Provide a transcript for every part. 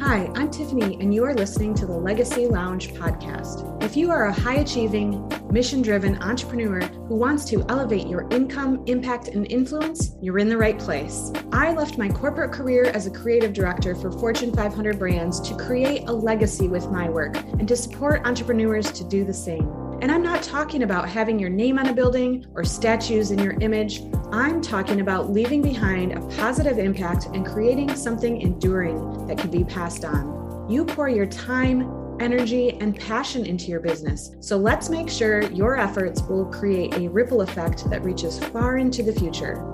Hi, I'm Tiffany, and you are listening to the Legacy Lounge podcast. If you are a high achieving, mission driven entrepreneur who wants to elevate your income, impact, and influence, you're in the right place. I left my corporate career as a creative director for Fortune 500 brands to create a legacy with my work and to support entrepreneurs to do the same. And I'm not talking about having your name on a building or statues in your image. I'm talking about leaving behind a positive impact and creating something enduring that can be passed on. You pour your time, energy, and passion into your business. So let's make sure your efforts will create a ripple effect that reaches far into the future.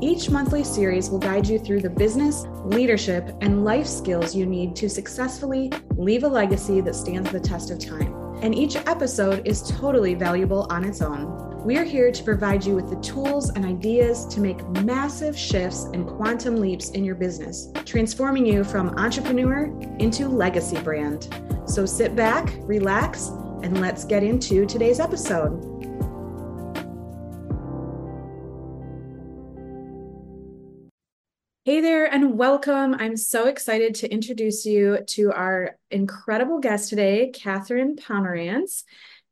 Each monthly series will guide you through the business, leadership, and life skills you need to successfully leave a legacy that stands the test of time and each episode is totally valuable on its own. We are here to provide you with the tools and ideas to make massive shifts and quantum leaps in your business, transforming you from entrepreneur into legacy brand. So sit back, relax, and let's get into today's episode. Hey there, and welcome. I'm so excited to introduce you to our incredible guest today, Katherine Pomerantz.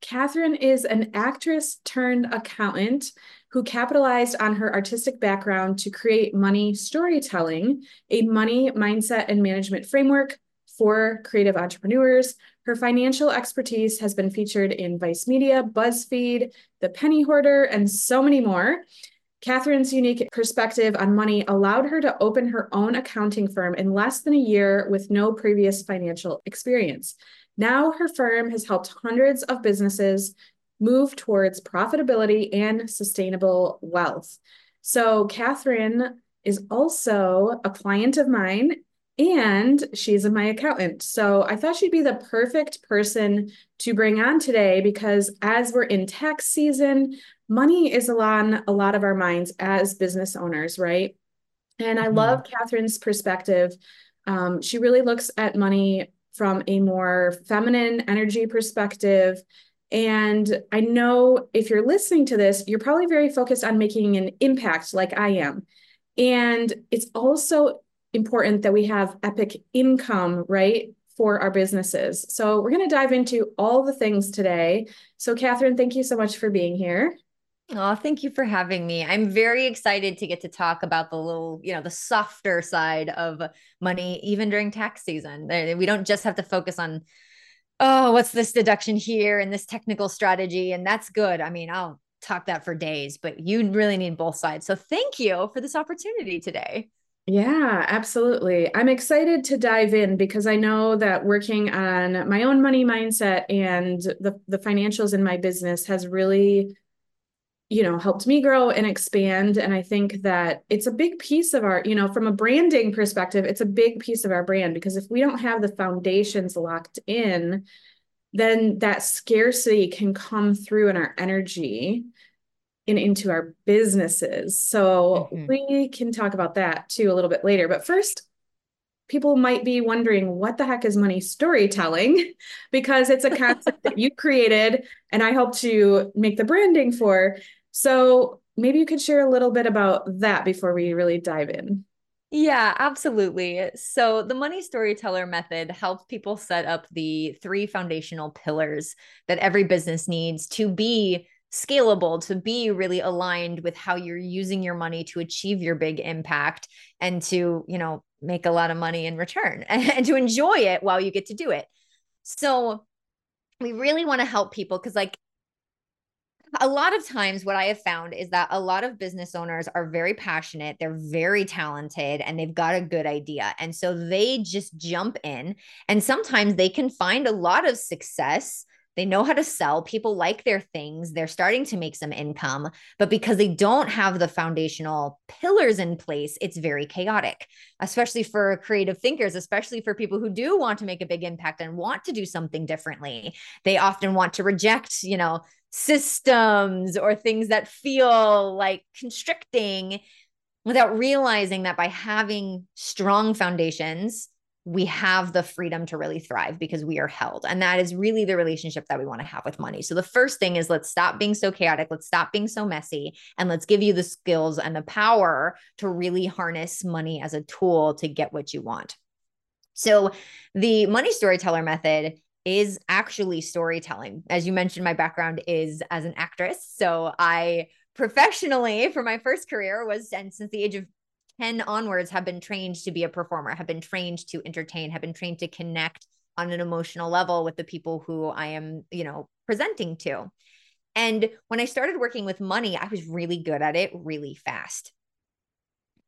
Katherine is an actress turned accountant who capitalized on her artistic background to create money storytelling, a money mindset and management framework for creative entrepreneurs. Her financial expertise has been featured in Vice Media, BuzzFeed, The Penny Hoarder, and so many more. Katherine's unique perspective on money allowed her to open her own accounting firm in less than a year with no previous financial experience. Now, her firm has helped hundreds of businesses move towards profitability and sustainable wealth. So, Katherine is also a client of mine and she's my accountant. So I thought she'd be the perfect person to bring on today because as we're in tax season, money is on a lot of our minds as business owners, right? And I mm-hmm. love Katherine's perspective. Um, she really looks at money from a more feminine energy perspective. And I know if you're listening to this, you're probably very focused on making an impact like I am. And it's also important that we have epic income, right? For our businesses. So, we're going to dive into all the things today. So, Katherine, thank you so much for being here. Oh, thank you for having me. I'm very excited to get to talk about the little, you know, the softer side of money, even during tax season. We don't just have to focus on, oh, what's this deduction here and this technical strategy. And that's good. I mean, I'll talk that for days, but you really need both sides. So thank you for this opportunity today. Yeah, absolutely. I'm excited to dive in because I know that working on my own money mindset and the, the financials in my business has really, you know, helped me grow and expand. And I think that it's a big piece of our, you know, from a branding perspective, it's a big piece of our brand because if we don't have the foundations locked in, then that scarcity can come through in our energy and into our businesses. So mm-hmm. we can talk about that too a little bit later. But first, people might be wondering what the heck is money storytelling because it's a concept that you created and I helped to make the branding for. So maybe you could share a little bit about that before we really dive in. Yeah, absolutely. So, the money storyteller method helps people set up the three foundational pillars that every business needs to be scalable to be really aligned with how you're using your money to achieve your big impact and to you know make a lot of money in return and, to enjoy it while you get to do it. So we really want to help people because like a lot of times what i have found is that a lot of business owners are very passionate they're very talented and they've got a good idea. And so they just jump in and sometimes they can find a lot of success they know how to sell. People like their things. They're starting to make some income. But because they don't have the foundational pillars in place, it's very chaotic, especially for creative thinkers, especially for people who do want to make a big impact and want to do something differently. They often want to reject, you know, systems or things that feel like constricting without realizing that by having strong foundations, we have the freedom to really thrive because we are held. And that is really the relationship that we want to have with money. So the first thing is let's stop being so chaotic, let's stop being so messy, and let's give you the skills and the power to really harness money as a tool to get what you want. So, the money storyteller method is actually storytelling. As you mentioned, my background is as an actress. So, I professionally, for my first career, was and since the age of 10 onwards, have been trained to be a performer, have been trained to entertain, have been trained to connect on an emotional level with the people who I am, you know, presenting to. And when I started working with money, I was really good at it really fast.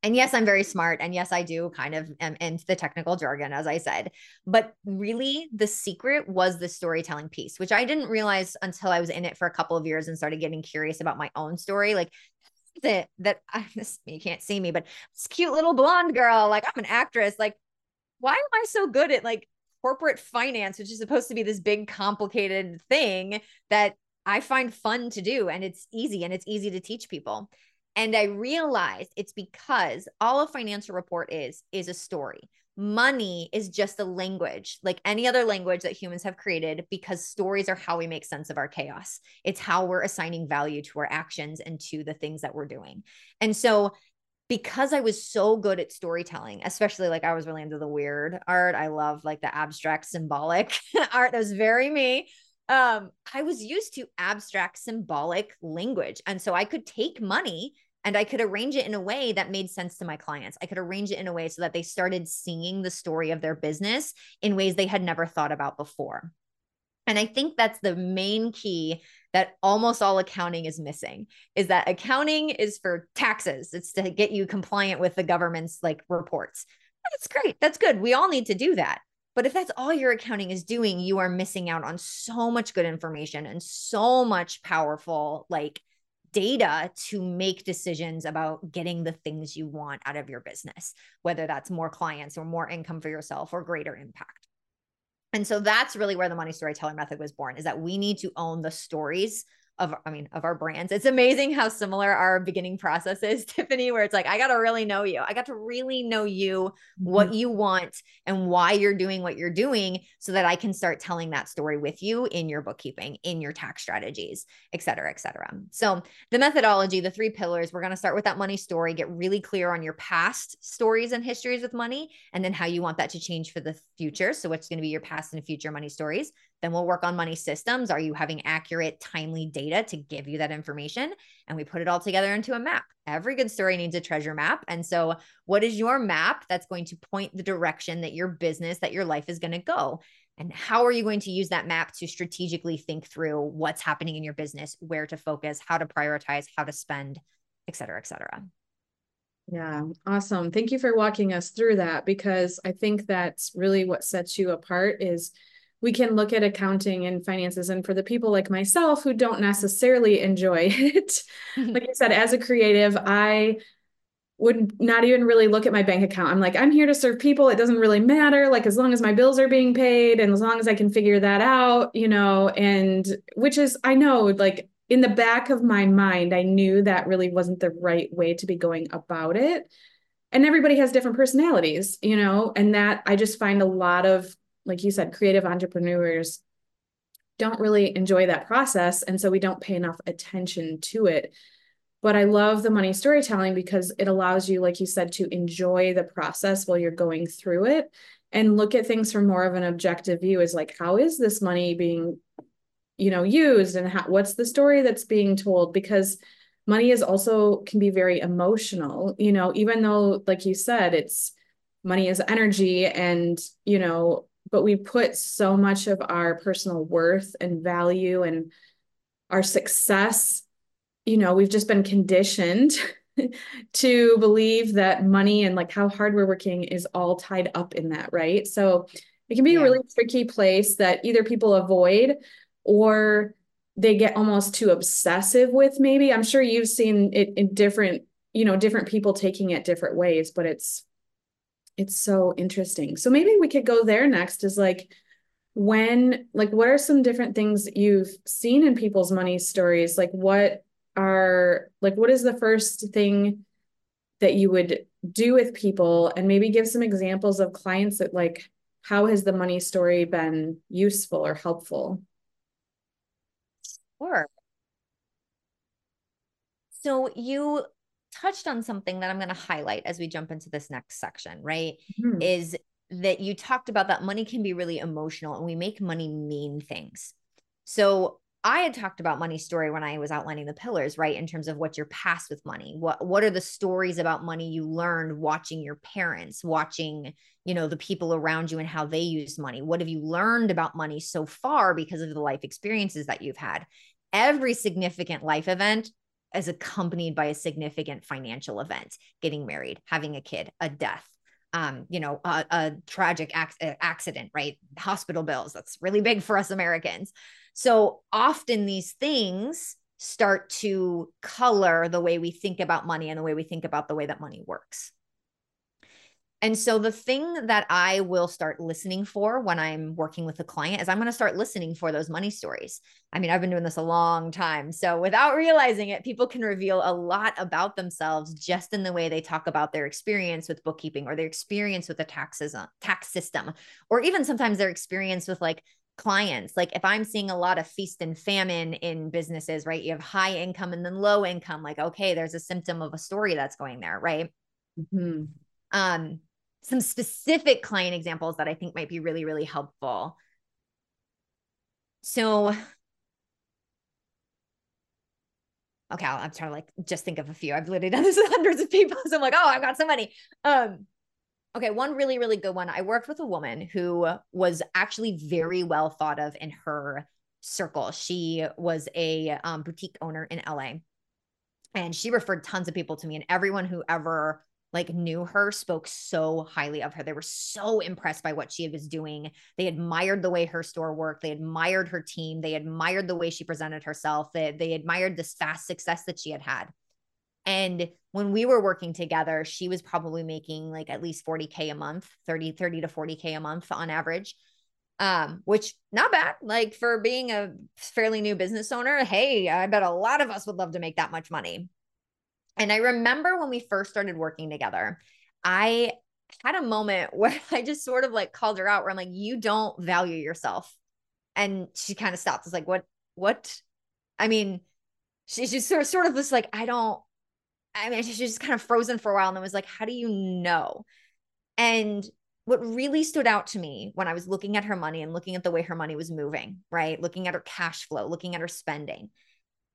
And yes i'm very smart and yes i do kind of um, am into the technical jargon as i said. But really the secret was the storytelling piece which i didn't realize until i was in it for a couple of years and started getting curious about my own story. Like that that i this you can't see me but this cute little blonde girl like i'm an actress like why am i so good at like corporate finance which is supposed to be this big complicated thing that i find fun to do and it's easy and it's easy to teach people and I realized it's because all a financial report is, is a story. Money is just a language, like any other language that humans have created, because stories are how we make sense of our chaos. It's how we're assigning value to our actions and to the things that we're doing. And so, because I was so good at storytelling, especially like I was really into the weird art, I love like the abstract symbolic art. That was very me um, I was used to abstract symbolic language. And so I could take money and I could arrange it in a way that made sense to my clients. I could arrange it in a way so that they started seeing the story of their business in ways they had never thought about before. And I think that's the main key that almost all accounting is missing is that accounting is for taxes. It's to get you compliant with the government's like reports. That's great. That's good. We all need to do that. But if that's all your accounting is doing, you are missing out on so much good information and so much powerful like data to make decisions about getting the things you want out of your business, whether that's more clients or more income for yourself or greater impact. And so that's really where the money storyteller method was born is that we need to own the stories of I mean of our brands. It's amazing how similar our beginning process is, Tiffany, where it's like I got to really know you. I got to really know you, what mm-hmm. you want and why you're doing what you're doing so that I can start telling that story with you in your bookkeeping, in your tax strategies, et cetera, et cetera. So the methodology, the three pillars, we're going to start with that money story, get really clear on your past stories and histories with money and then how you want that to change for the future. So what's going to be your past and future money stories. Then we'll work on money systems. Are you having accurate, timely data to give you that information? And we put it all together into a map. Every good story needs a treasure map. And so, what is your map that's going to point the direction that your business, that your life is going to go? And how are you going to use that map to strategically think through what's happening in your business, where to focus, how to prioritize, how to spend, et cetera, et cetera? Yeah, awesome. Thank you for walking us through that because I think that's really what sets you apart is we can look at accounting and finances and for the people like myself who don't necessarily enjoy it mm-hmm. like you said as a creative i would not even really look at my bank account. I'm like i'm here to serve people. It doesn't really matter. Like as long as my bills are being paid and as long as i can figure that out you know and which is i know like in the back of my mind i knew that really wasn't the right way to be going about it. And everybody has different personalities you know and that i just find a lot of like you said, creative entrepreneurs don't really enjoy that process. And so we don't pay enough attention to it. But I love the money storytelling because it allows you, like you said, to enjoy the process while you're going through it and look at things from more of an objective view is like, how is this money being, you know, used and how, what's the story that's being told? Because money is also can be very emotional, you know, even though, like you said, it's money is energy and, you know, but we put so much of our personal worth and value and our success you know we've just been conditioned to believe that money and like how hard we're working is all tied up in that right so it can be yeah. a really tricky place that either people avoid or they get almost too obsessive with maybe i'm sure you've seen it in different you know different people taking it different ways but it's it's so interesting. So maybe we could go there next is like when like what are some different things you've seen in people's money stories? Like what are like what is the first thing that you would do with people and maybe give some examples of clients that like how has the money story been useful or helpful? Sure. So you touched on something that I'm going to highlight as we jump into this next section, right? Mm-hmm. Is that you talked about that money can be really emotional and we make money mean things. So I had talked about money story when I was outlining the pillars, right? In terms of what's your past with money. What what are the stories about money you learned watching your parents, watching, you know, the people around you and how they use money? What have you learned about money so far because of the life experiences that you've had? Every significant life event is accompanied by a significant financial event, getting married, having a kid, a death, um, you know, a, a tragic ac- accident, right? Hospital bills. That's really big for us Americans. So often these things start to color the way we think about money and the way we think about the way that money works. And so the thing that I will start listening for when I'm working with a client is I'm going to start listening for those money stories. I mean, I've been doing this a long time. So without realizing it, people can reveal a lot about themselves just in the way they talk about their experience with bookkeeping or their experience with the taxes tax system or even sometimes their experience with like clients. Like if I'm seeing a lot of feast and famine in businesses, right? You have high income and then low income, like, okay, there's a symptom of a story that's going there, right? Mm-hmm. Um, some specific client examples that I think might be really, really helpful. So, okay, i am trying to like just think of a few. I've literally done this with hundreds of people. So I'm like, oh, I've got so many. Um, Okay, one really, really good one. I worked with a woman who was actually very well thought of in her circle. She was a um, boutique owner in LA, and she referred tons of people to me. And everyone who ever like knew her spoke so highly of her. They were so impressed by what she was doing. They admired the way her store worked. They admired her team. They admired the way she presented herself. They, they admired this fast success that she had had. And when we were working together, she was probably making like at least 40K a month, 30, 30 to 40K a month on average. Um, which not bad. Like for being a fairly new business owner, hey, I bet a lot of us would love to make that much money. And I remember when we first started working together, I had a moment where I just sort of like called her out where I'm like, you don't value yourself. And she kind of stopped. It's like, what, what? I mean, she's just sort of, sort of was like, I don't, I mean, she's just kind of frozen for a while and then was like, how do you know? And what really stood out to me when I was looking at her money and looking at the way her money was moving, right? Looking at her cash flow, looking at her spending,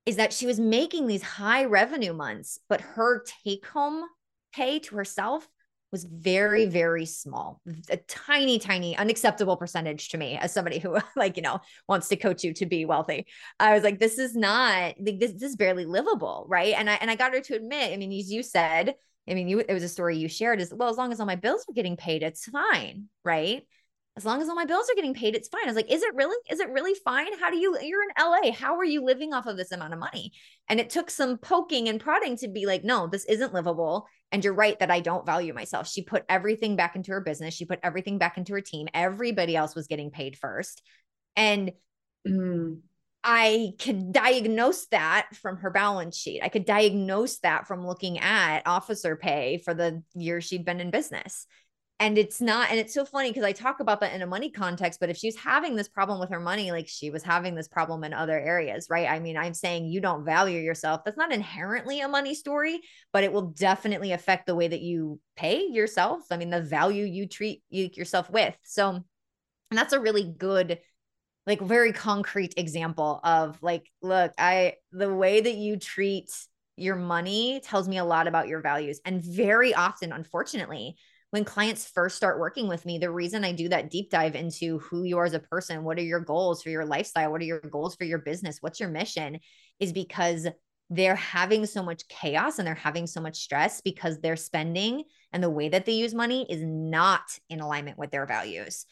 is that she was making these high revenue months, but her take home pay to herself was very very small. A tiny tiny unacceptable percentage to me as somebody who like you know wants to coach you to be wealthy. I was like this is not this, this is barely livable right? And i and i got her to admit i mean as you said i mean you it was a story you shared as well as long as all my bills are getting paid it's fine right as long as all my bills are getting paid, it's fine. I was like, is it really? Is it really fine? How do you, you're in LA. How are you living off of this amount of money? And it took some poking and prodding to be like, no, this isn't livable. And you're right that I don't value myself. She put everything back into her business. She put everything back into her team. Everybody else was getting paid first. And mm, I could diagnose that from her balance sheet. I could diagnose that from looking at officer pay for the year she'd been in business and it's not and it's so funny because i talk about that in a money context but if she's having this problem with her money like she was having this problem in other areas right? I mean i'm saying you don't value yourself. That's not inherently a money story but it will definitely affect the way that you pay yourself i mean the value you treat yourself with. So and that's a really good like very concrete example of like look i the way that you treat your money tells me a lot about your values. And very often unfortunately when clients first start working with me, the reason I do that deep dive into who you are as a person, what are your goals for your lifestyle, what are your goals for your business, what's your mission, is because they're having so much chaos and they're having so much stress because their spending and the way that they use money is not in alignment with their values.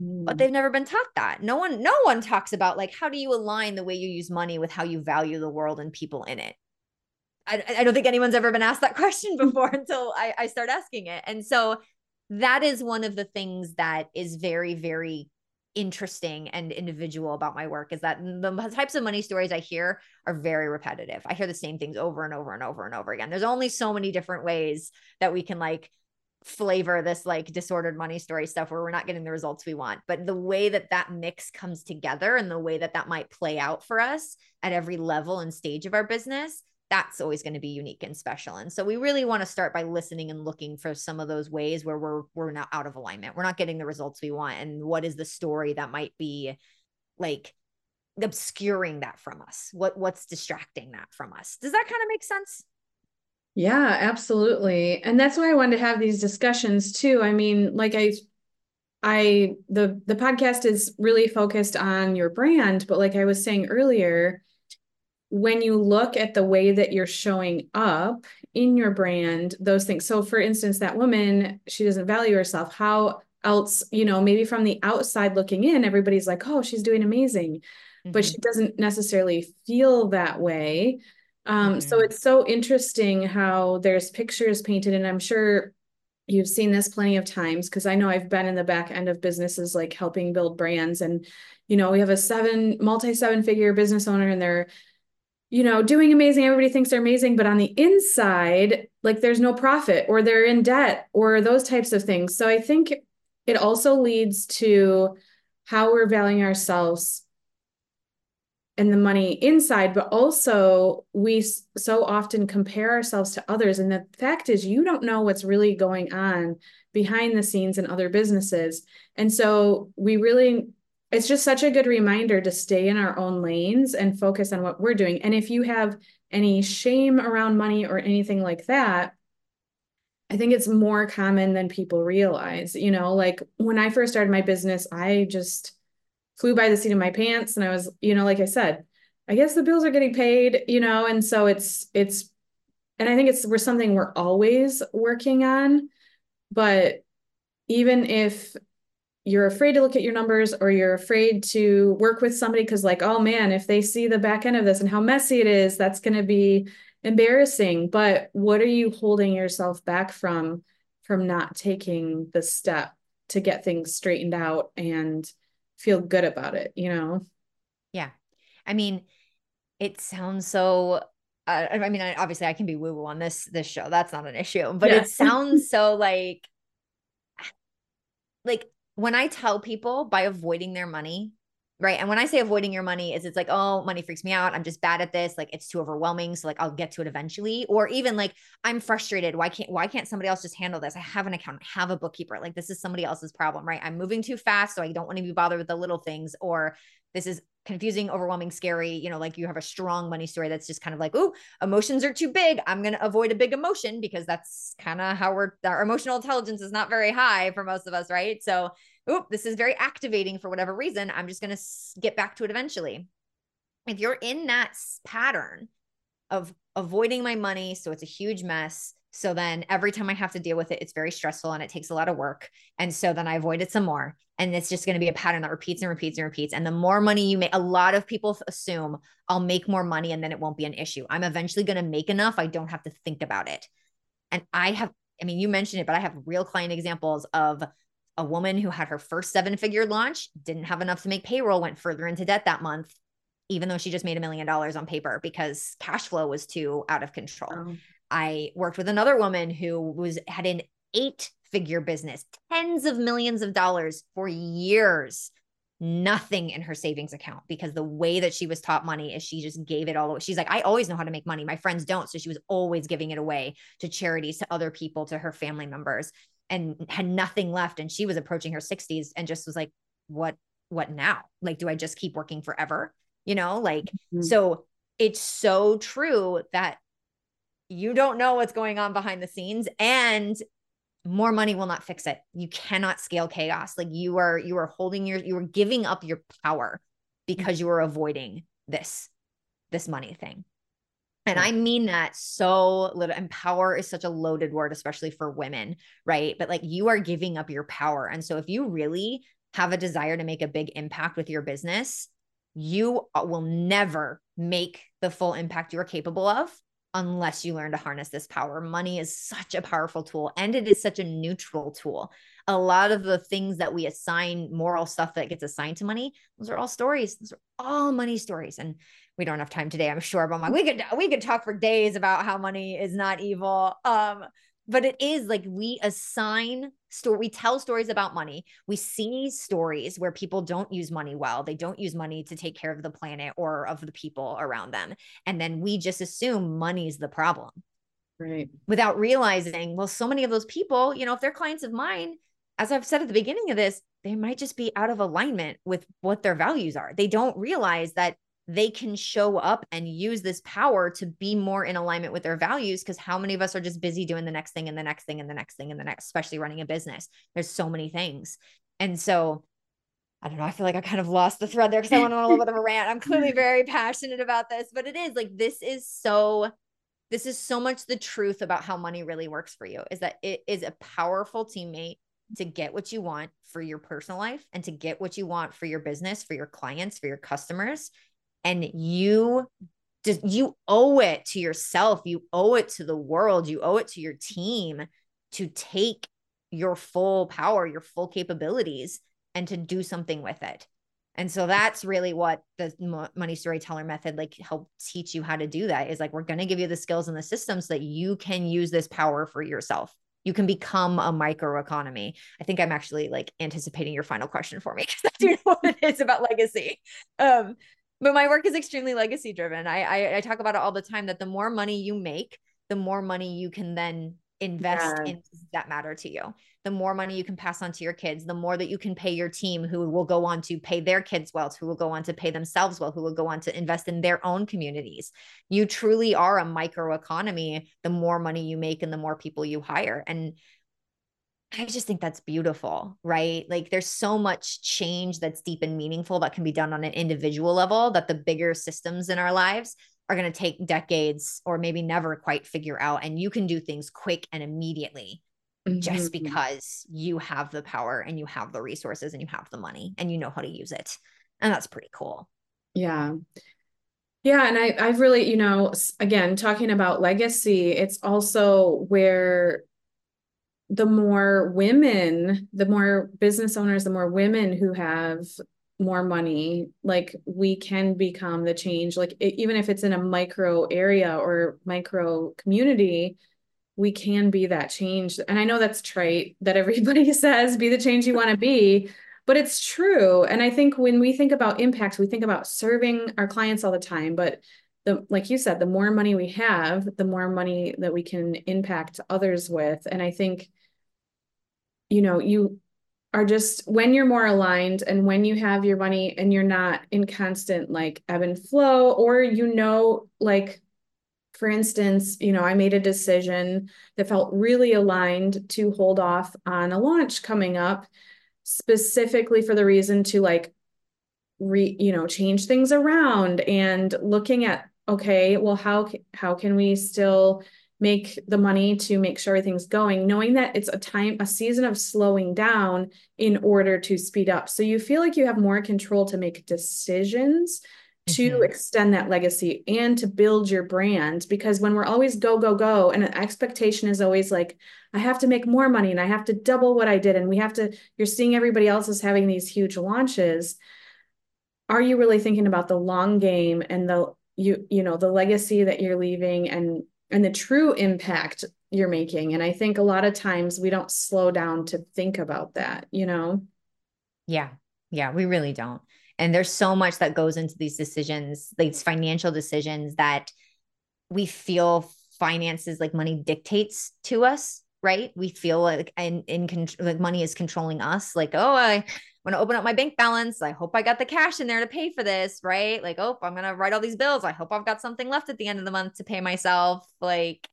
But mm. they've never been taught that. No one, no one talks about like how do you align the way you use money with how you value the world and people in it. I, I don't think anyone's ever been asked that question mm-hmm. before until I, I start asking it. And so that is one of the things that is very, very interesting and individual about my work is that the types of money stories I hear are very repetitive. I hear the same things over and over and over and over again. There's only so many different ways that we can like flavor this like disordered money story stuff where we're not getting the results we want. But the way that that mix comes together and the way that that might play out for us at every level and stage of our business that's always going to be unique and special. And so we really want to start by listening and looking for some of those ways where we're we're not out of alignment. We're not getting the results we want and what is the story that might be like obscuring that from us? What what's distracting that from us? Does that kind of make sense? Yeah, absolutely. And that's why I wanted to have these discussions too. I mean, like I I the the podcast is really focused on your brand, but like I was saying earlier, when you look at the way that you're showing up in your brand, those things. So for instance, that woman, she doesn't value herself. How else, you know, maybe from the outside looking in, everybody's like, "Oh, she's doing amazing." Mm-hmm. But she doesn't necessarily feel that way. Um, mm-hmm. so it's so interesting how there's pictures painted and I'm sure you've seen this plenty of times because I know I've been in the back end of businesses like helping build brands and you know we have a seven multi seven figure business owner and they're you know doing amazing everybody thinks they're amazing but on the inside like there's no profit or they're in debt or those types of things so I think it also leads to how we're valuing ourselves and the money inside, but also we so often compare ourselves to others. And the fact is, you don't know what's really going on behind the scenes in other businesses. And so we really, it's just such a good reminder to stay in our own lanes and focus on what we're doing. And if you have any shame around money or anything like that, I think it's more common than people realize. You know, like when I first started my business, I just, flew by the seat of my pants and I was, you know, like I said, I guess the bills are getting paid, you know, and so it's it's and I think it's we're something we're always working on. But even if you're afraid to look at your numbers or you're afraid to work with somebody because like oh man if they see the back end of this and how messy it is that's going to be embarrassing but what are you holding yourself back from from not taking the step to get things straightened out and feel good about it, you know? Yeah. I mean, it sounds so uh, I mean, obviously I can be woo woo on this this show. That's not an issue, but yeah. it sounds so like like when I tell people by avoiding their money, right? And when I say avoiding your money, is it's like, oh, money freaks me out. I'm just bad at this. Like it's too overwhelming. So like I'll get to it eventually. Or even like I'm frustrated. Why can't why can't somebody else just handle this? I have an account, have a bookkeeper. Like this is somebody else's problem, right? I'm moving too fast, so I don't want to be bothered with the little things. Or this is confusing, overwhelming, scary. You know, like you have a strong money story that's just kind of like, oh, emotions are too big. I'm gonna avoid a big emotion because that's kind of how we're our emotional intelligence is not very high for most of us, right? So oop, this is very activating for whatever reason. I'm just going to get back to it eventually. If you're in that pattern of avoiding my money, so it's a huge mess. So then every time I have to deal with it, it's very stressful and it takes a lot of work. And so then I avoid it some more. And it's just going to be a pattern that repeats and repeats and repeats. And the more money you make, a lot of people assume I'll make more money and then it won't be an issue. I'm eventually going to make enough. I don't have to think about it. And I have, I mean, you mentioned it, but I have real client examples of a woman who had her first seven figure launch, didn't have enough to make payroll, went further into debt that month, even though she just made a million dollars on paper because cash flow was too out of control. Oh. I worked with another woman who was had an eight figure business, tens of millions of dollars for years, nothing in her savings account because the way that she was taught money is she just gave it all away. She's like, I always know how to make money. My friends don't. So she was always giving it away to charities, to other people, to her family members and had nothing left and she was approaching her 60s and just was like what what now like do i just keep working forever you know like mm-hmm. so it's so true that you don't know what's going on behind the scenes and more money will not fix it you cannot scale chaos like you are you are holding your you are giving up your power because you are avoiding this this money thing and I mean that so little. And power is such a loaded word, especially for women, right? But like you are giving up your power. And so if you really have a desire to make a big impact with your business, you uh, will never make the full impact you are capable of unless you learn to harness this power. Money is such a powerful tool and it is such a neutral tool. A lot of the things that we assign moral stuff that gets assigned to money, those are all stories. Those are all money stories. And we don't have time today, I'm sure, but I'm like, we could we could talk for days about how money is not evil. Um, but it is like we assign story we tell stories about money. We see stories where people don't use money well. They don't use money to take care of the planet or of the people around them. And then we just assume money's the problem. Right. Without realizing well so many of those people you know if they're clients of mine as i've said at the beginning of this they might just be out of alignment with what their values are. They don't realize that they can show up and use this power to be more in alignment with their values. Because how many of us are just busy doing the next thing and the next thing and the next thing and the next, especially running a business? There's so many things. And so I don't know. I feel like I kind of lost the thread there because I went on a little bit of a rant. I'm clearly very passionate about this, but it is like this is so this is so much the truth about how money really works for you is that it is a powerful teammate to get what you want for your personal life and to get what you want for your business, for your clients, for your customers and you just you owe it to yourself you owe it to the world you owe it to your team to take your full power your full capabilities and to do something with it and so that's really what the money storyteller method like help teach you how to do that is like we're going to give you the skills and the systems so that you can use this power for yourself you can become a micro economy. I think I'm actually like anticipating your final question for me because I do know what it is about legacy. Um, but my work is extremely legacy driven. I, I, I talk about it all the time that the more money you make, the more money you can then invest in that matter to you. The more money you can pass on to your kids, the more that you can pay your team who will go on to pay their kids well, who will go on to pay themselves well, who will go on to invest in their own communities. You truly are a micro economy the more money you make and the more people you hire. And I just think that's beautiful, right? Like there's so much change that's deep and meaningful that can be done on an individual level that the bigger systems in our lives are going to take decades or maybe never quite figure out. And you can do things quick and immediately mm-hmm. just because you have the power and you have the resources and you have the money and you know how to use it. And that's pretty cool. Yeah. Yeah. And I, I've really, you know, again, talking about legacy, it's also where the more women, the more business owners, the more women who have more money, like we can become the change. Like it, even if it's in a micro area or micro community, we can be that change. And I know that's trite that everybody says be the change you want to be, but it's true. And I think when we think about impacts, we think about serving our clients all the time, but the like you said, the more money we have, the more money that we can impact others with. And I think you know, you are just when you're more aligned and when you have your money and you're not in constant like ebb and flow, or you know, like for instance, you know, I made a decision that felt really aligned to hold off on a launch coming up specifically for the reason to like re you know change things around and looking at okay well how how can we still make the money to make sure everything's going, knowing that it's a time, a season of slowing down in order to speed up. So you feel like you have more control to make decisions to mm-hmm. extend that legacy and to build your brand. Because when we're always go, go, go, and an expectation is always like, I have to make more money and I have to double what I did. And we have to, you're seeing everybody else is having these huge launches. Are you really thinking about the long game and the, you, you know, the legacy that you're leaving and and the true impact you're making. And I think a lot of times we don't slow down to think about that, you know? Yeah. Yeah, we really don't. And there's so much that goes into these decisions, these financial decisions that we feel finances like money dictates to us, right? We feel like in, in like money is controlling us. Like, oh, I want to open up my bank balance. I hope I got the cash in there to pay for this, right? Like, oh, I'm going to write all these bills. I hope I've got something left at the end of the month to pay myself. Like,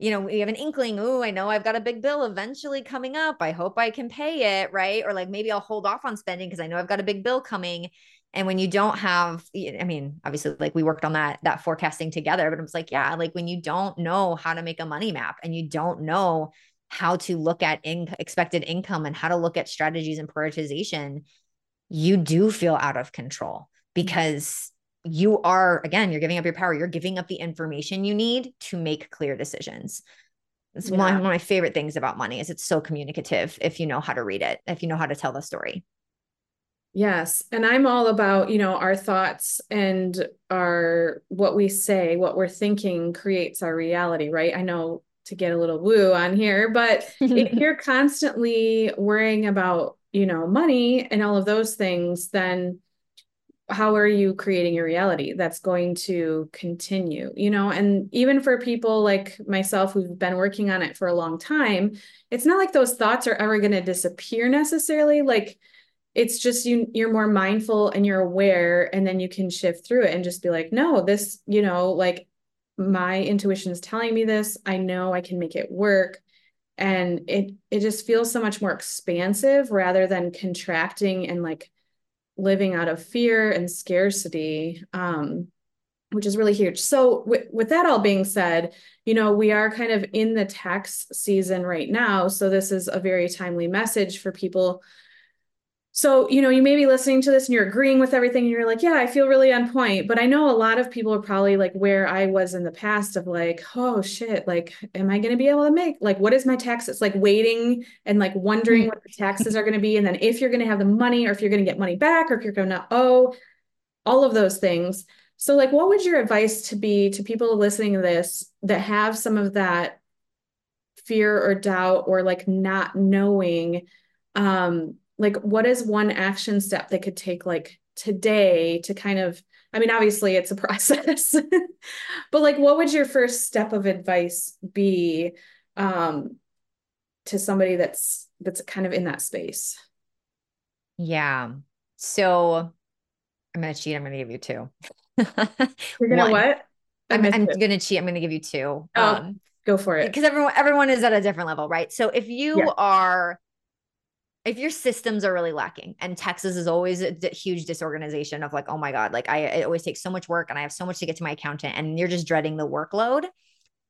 you know, we have an inkling, oh, I know I've got a big bill eventually coming up. I hope I can pay it, right? Or like maybe I'll hold off on spending because I know I've got a big bill coming. And when you don't have, I mean, obviously, like we worked on that that forecasting together, but it was like, yeah, like when you don't know how to make a money map and you don't know how to look at in- expected income and how to look at strategies and prioritization, you do feel out of control because you are, again, you're giving up your power. You're giving up the information you need to make clear decisions. It's yeah. one, of my favorite things about money is it's so communicative if you know how to read it, if you know how to tell the story. Yes. And I'm all about, you know, our thoughts and our what we say, what we're thinking creates our reality, right? I know to get a little woo on here, but if you're constantly worrying about, you know, money and all of those things, then how are you creating your reality that's going to continue you know? And even for people like myself who've been working on it for a long time it's not like those thoughts are ever going to disappear necessarily. Like it's just you you're more mindful and you're aware and then you can shift through it and just be like no this you know like my intuition is telling me this i know i can make it work and it it just feels so much more expansive rather than contracting and like living out of fear and scarcity, um, which is really huge. So, with, with that all being said, you know, we are kind of in the tax season right now. So, this is a very timely message for people so, you know, you may be listening to this and you're agreeing with everything and you're like, yeah, I feel really on point. But I know a lot of people are probably like where I was in the past of like, oh shit, like, am I going to be able to make, like, what is my tax? It's like waiting and like wondering mm-hmm. what the taxes are going to be. And then if you're going to have the money or if you're going to get money back or if you're going to owe all of those things. So, like, what would your advice to be to people listening to this that have some of that fear or doubt or like not knowing? Um, like what is one action step they could take like today to kind of i mean obviously it's a process but like what would your first step of advice be um to somebody that's that's kind of in that space? Yeah. So i'm gonna cheat i'm gonna give you two. You're gonna One. what? I'm, I'm gonna cheat i'm gonna give you two. Oh, um go for it. because everyone everyone is at a different level right? So if you yeah. are if your systems are really lacking and taxes is always a d- huge disorganization of like, oh my God, like I, it always takes so much work and I have so much to get to my accountant and you're just dreading the workload,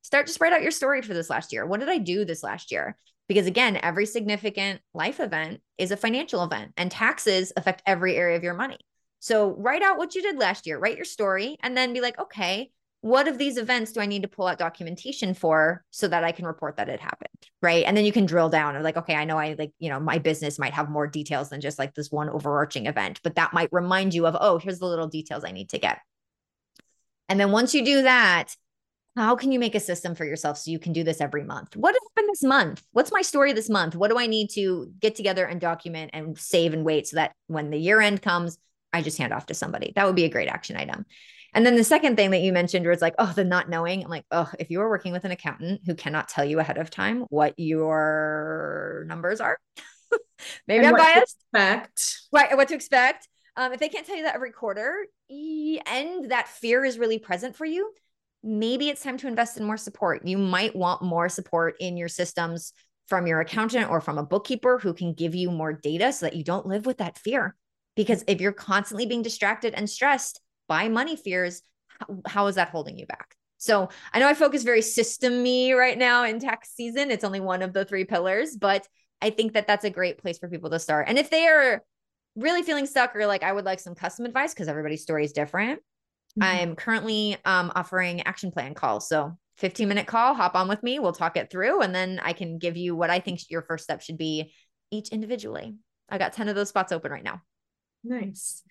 start to spread out your story for this last year. What did I do this last year? Because again, every significant life event is a financial event and taxes affect every area of your money. So write out what you did last year, write your story, and then be like, okay, what of these events do I need to pull out documentation for so that I can report that it happened? Right. And then you can drill down and like, okay, I know I like, you know, my business might have more details than just like this one overarching event, but that might remind you of, oh, here's the little details I need to get. And then once you do that, how can you make a system for yourself so you can do this every month? What happened this month? What's my story this month? What do I need to get together and document and save and wait so that when the year end comes, I just hand off to somebody? That would be a great action item. And then the second thing that you mentioned was like, oh, the not knowing. I'm like, oh, if you are working with an accountant who cannot tell you ahead of time what your numbers are, maybe and I'm biased. expect. Right. What to expect. Um, if they can't tell you that every quarter and that fear is really present for you, maybe it's time to invest in more support. You might want more support in your systems from your accountant or from a bookkeeper who can give you more data so that you don't live with that fear. Because if you're constantly being distracted and stressed, by money fears, how, is that holding you back? So I know I focus very system me right now in tax season. It's only one of the three pillars, but I think that that's a great place for people to start. And if they are really feeling stuck or like I would like some custom advice because everybody's story is different, mm-hmm. I'm currently um, offering action plan calls. So 15 minute call, hop on with me. We'll talk it through and then I can give you what I think your first step should be each individually. I got 10 of those spots open right now. Nice.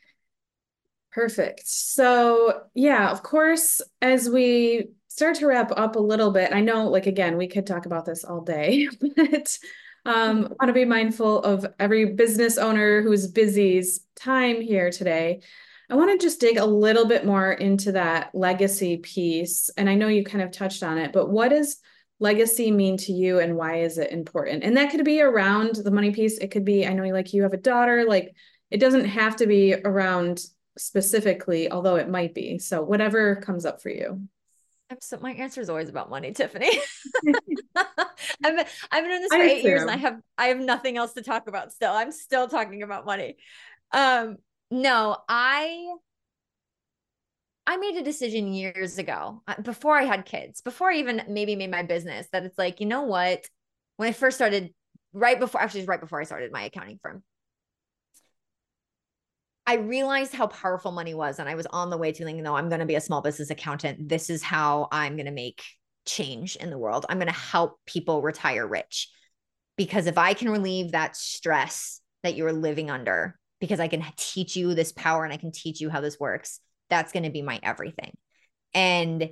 Perfect. So, yeah, of course, as we start to wrap up a little bit, I know, like, again, we could talk about this all day, but um, mm-hmm. want to be mindful of every business owner who's busy's time here today. I want to just dig a little bit more into that legacy piece. And I know you kind of touched on it, but what does legacy mean to you and why is it important? And that could be around the money piece. It could be, I know like you have a daughter, like it doesn't have to be around specifically, although it might be. So whatever comes up for you. So my answer is always about money, Tiffany. I've been, I've been doing this for I eight years and I have I have nothing else to talk about still. I'm still talking about money. Um, no, I I made a decision years ago uh, before I had kids, before I even maybe made my business that it's like, you know what? When I first started, right before, actually, right before I started my accounting firm, I realized how powerful money was. And I was on the way to thinking, no, I'm going to be a small business accountant. This is how I'm going to make change in the world. I'm going to help people retire rich. Because if I can relieve that stress that you're living under, because I can teach you this power and I can teach you how this works, that's going to be my everything. And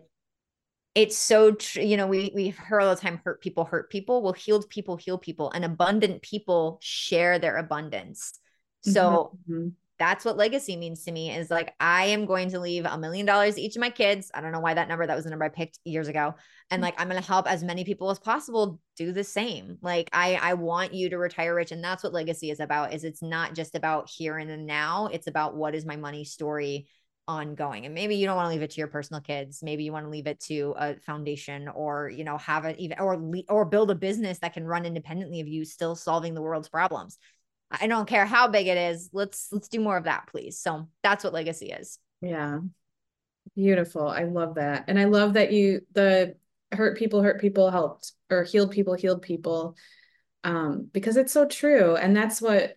it's so tr- you know we we hear all the time hurt people hurt people well healed people heal people and abundant people share their abundance so mm-hmm. That's what legacy means to me is like i am going to leave a million dollars each of my kids. I don't know why that number that was the number i picked years ago. And mm-hmm. like i'm going to help as many people as possible do the same. Like i i want you to retire rich and that's what legacy is about is it's not just about here and the now. It's about what is my money story ongoing. And maybe you don't want to leave it to your personal kids. Maybe you want to leave it to a foundation or you know have it even or or build a business that can run independently of you still solving the world's problems i don't care how big it is let's let's do more of that please. So that's what legacy is. Yeah. Beautiful. I love that. And i love that you the hurt people hurt people helped or healed people healed people um because it's so true. And that's what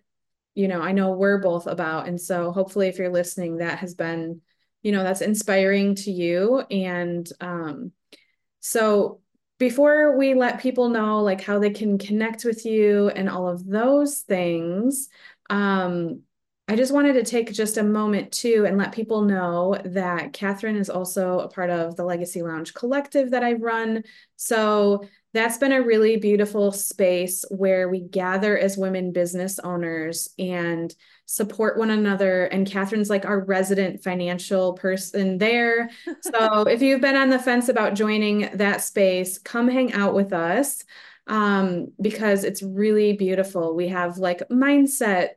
you know, I know we're both about. And so hopefully if you're listening, that has been, you know, that's inspiring to you. And um, so before we let people know like how they can connect with you and all of those things, um, I just wanted to take just a moment too and let people know that Katherine is also a part of the Legacy Lounge collective that I run. So that's been a really beautiful space where we gather as women business owners and support one another. And Katherine's like our resident financial person there. So if you've been on the fence about joining that space, come hang out with us um, because it's really beautiful. We have like mindset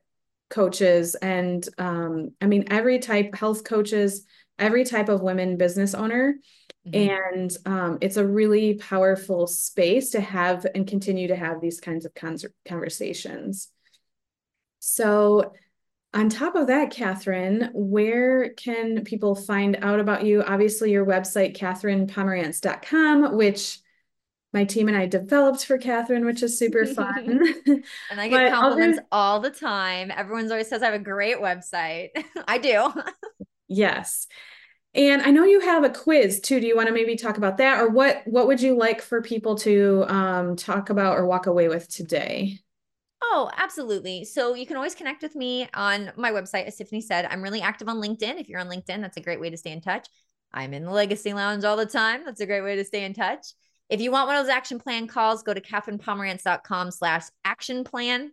coaches and um, I mean, every type, health coaches, every type of women business owner Mm-hmm. And um, it's a really powerful space to have and continue to have these kinds of conversations. So, on top of that, Katherine, where can people find out about you? Obviously, your website, katherinepomerantz.com, which my team and I developed for Katherine, which is super fun. and I get compliments other... all the time. Everyone's always says I have a great website. I do. Yes. And I know you have a quiz too. Do you want to maybe talk about that, or what what would you like for people to um, talk about or walk away with today? Oh, absolutely. So you can always connect with me on my website, as Tiffany said. I'm really active on LinkedIn. If you're on LinkedIn, that's a great way to stay in touch. I'm in the Legacy Lounge all the time. That's a great way to stay in touch. If you want one of those action plan calls, go to katherinepomerantz.com slash action plan.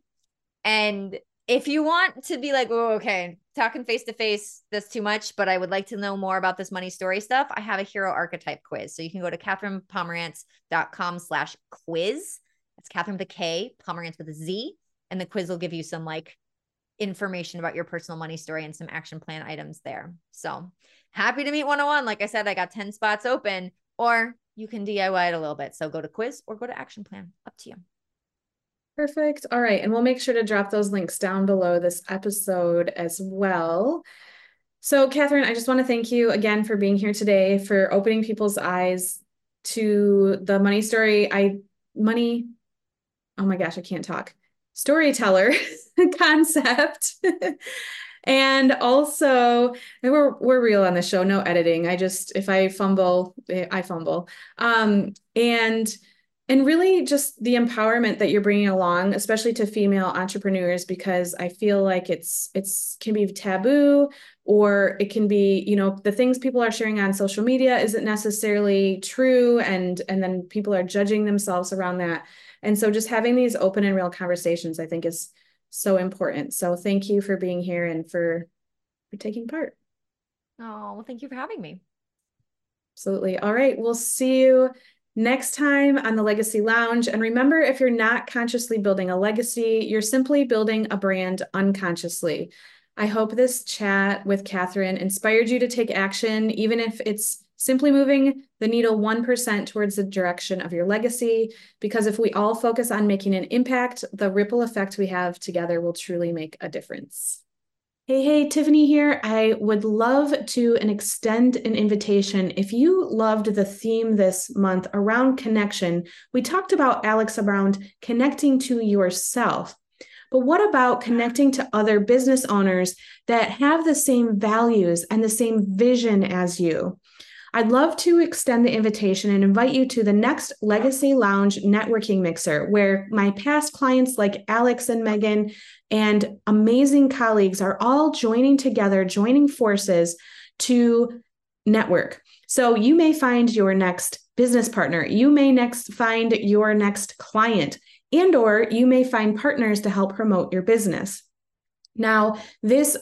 And if you want to be like, oh, okay, talking face to face, that's too much, but I would like to know more about this money story stuff, I have a hero archetype quiz. So you can go to katherinepomerantz.com slash quiz. It's Katherine with a K, Pomerantz with a Z. And the quiz will give you some like information about your personal money story and some action plan items there. So happy to meet 101. Like I said, I got 10 spots open, or you can DIY it a little bit. So go to quiz or go to action plan. Up to you. Perfect. All right. And we'll make sure to drop those links down below this episode as well. So, Katherine, I just want to thank you again for being here today, for opening people's eyes to the money story. I, money, oh my gosh, I can't talk. Storyteller concept. and also we're we're real on the show no editing i just if i fumble i fumble um and and really just the empowerment that you're bringing along especially to female entrepreneurs because i feel like it's it's can be taboo or it can be you know the things people are sharing on social media isn't necessarily true and and then people are judging themselves around that. And so just having these open and real conversations i think is so important. So thank you for being here and for for taking part. Oh well thank you for having me. Absolutely. All right. We'll see you next time on the Legacy Lounge. And remember, if you're not consciously building a legacy, you're simply building a brand unconsciously. I hope this chat with Katherine inspired you to take action, even if it's simply moving the needle 1% towards the direction of your legacy. Because if we all focus on making an impact, the ripple effect we have together will truly make a difference. Hey, hey, Tiffany here. I would love to extend an invitation. If you loved the theme this month around connection, we talked about Alex around connecting to yourself. But what about connecting to other business owners that have the same values and the same vision as you? I'd love to extend the invitation and invite you to the next Legacy Lounge networking mixer, where my past clients like Alex and Megan and amazing colleagues are all joining together, joining forces to network. So you may find your next business partner. You may next find your next client and or you may find partners to help promote your business. Now, this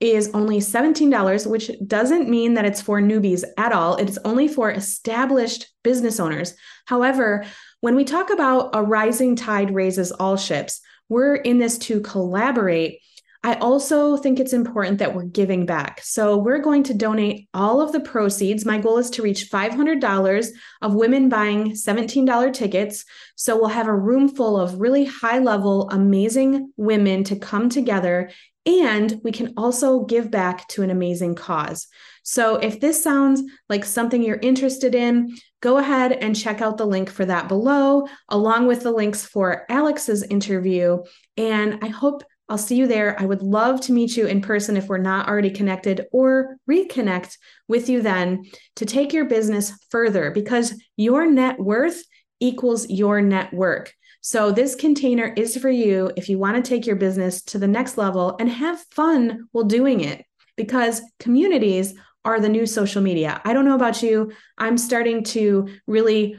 is only $17, which doesn't mean that it's for newbies at all. It's only for established business owners. However, when we talk about a rising tide raises all ships, we're in this to collaborate. I also think it's important that we're giving back. So we're going to donate all of the proceeds. My goal is to reach $500 of women buying $17 tickets. So we'll have a room full of really high level, amazing women to come together and we can also give back to an amazing cause. So, if this sounds like something you're interested in, go ahead and check out the link for that below, along with the links for Alex's interview. And I hope I'll see you there. I would love to meet you in person if we're not already connected or reconnect with you then to take your business further because your net worth equals your network. So, this container is for you if you want to take your business to the next level and have fun while doing it because communities are the new social media. I don't know about you. I'm starting to really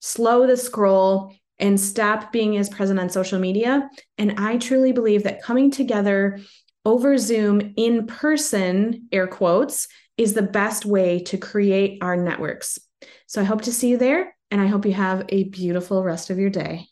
slow the scroll and stop being as present on social media. And I truly believe that coming together over Zoom in person, air quotes, is the best way to create our networks. So I hope to see you there. And I hope you have a beautiful rest of your day.